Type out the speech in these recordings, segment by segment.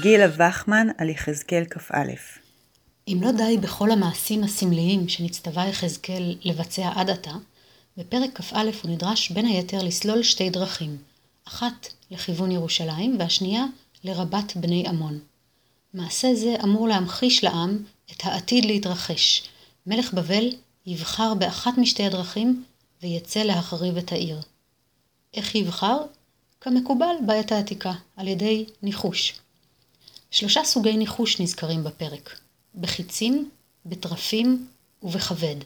גילה וחמן על יחזקאל כ"א אם לא די בכל המעשים הסמליים שנצטווה יחזקאל לבצע עד עתה, בפרק כ"א הוא נדרש בין היתר לסלול שתי דרכים, אחת לכיוון ירושלים והשנייה לרבת בני עמון. מעשה זה אמור להמחיש לעם את העתיד להתרחש. מלך בבל יבחר באחת משתי הדרכים ויצא להחריב את העיר. איך יבחר? כמקובל בעת העתיקה, על ידי ניחוש. שלושה סוגי ניחוש נזכרים בפרק, בחיצים, בטרפים ובכבד.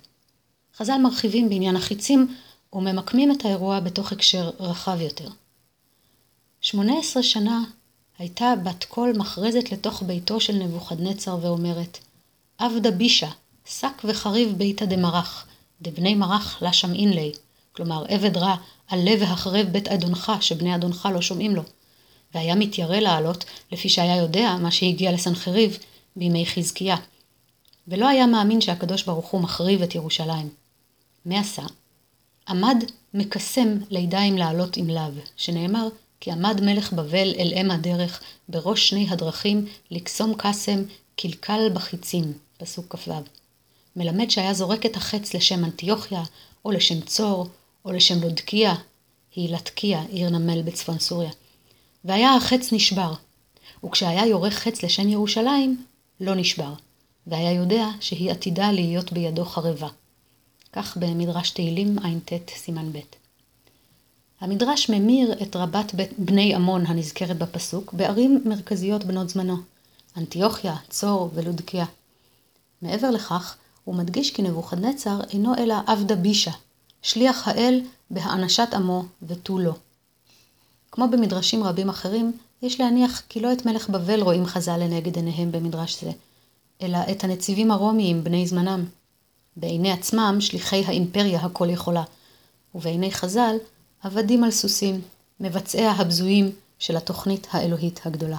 חז"ל מרחיבים בעניין החיצים וממקמים את האירוע בתוך הקשר רחב יותר. שמונה עשרה שנה הייתה בת קול מכרזת לתוך ביתו של נבוכדנצר ואומרת, עבדה בישה, שק וחריב ביתא דמרח, דבני מרח לה שמעין לי, כלומר עבד רע, עלה והחרב בית אדונך, שבני אדונך לא שומעים לו. והיה מתיירא לעלות, לפי שהיה יודע מה שהגיע לסנחריב בימי חזקיה. ולא היה מאמין שהקדוש ברוך הוא מחריב את ירושלים. מה עשה? עמד מקסם לידיים לעלות עם לאו, שנאמר, כי עמד מלך בבל אל אם הדרך, בראש שני הדרכים, לקסום קסם, קלקל בחיצים, פסוק כ"ו. מלמד שהיה זורק את החץ לשם אנטיוכיה, או לשם צור, או לשם לודקיה, היא לטקיה, עיר נמל בצפון סוריה. והיה החץ נשבר, וכשהיה יורה חץ לשם ירושלים, לא נשבר, והיה יודע שהיא עתידה להיות בידו חרבה. כך במדרש תהילים ע"ט סימן ב'. המדרש ממיר את רבת בני עמון הנזכרת בפסוק בערים מרכזיות בנות זמנו, אנטיוכיה, צור ולודקיה. מעבר לכך, הוא מדגיש כי נבוכדנצר אינו אלא עבדה בישה, שליח האל בהענשת עמו ותו לא. כמו במדרשים רבים אחרים, יש להניח כי לא את מלך בבל רואים חז"ל לנגד עיניהם במדרש זה, אלא את הנציבים הרומיים בני זמנם. בעיני עצמם שליחי האימפריה הכל יכולה, ובעיני חז"ל עבדים על סוסים, מבצעיה הבזויים של התוכנית האלוהית הגדולה.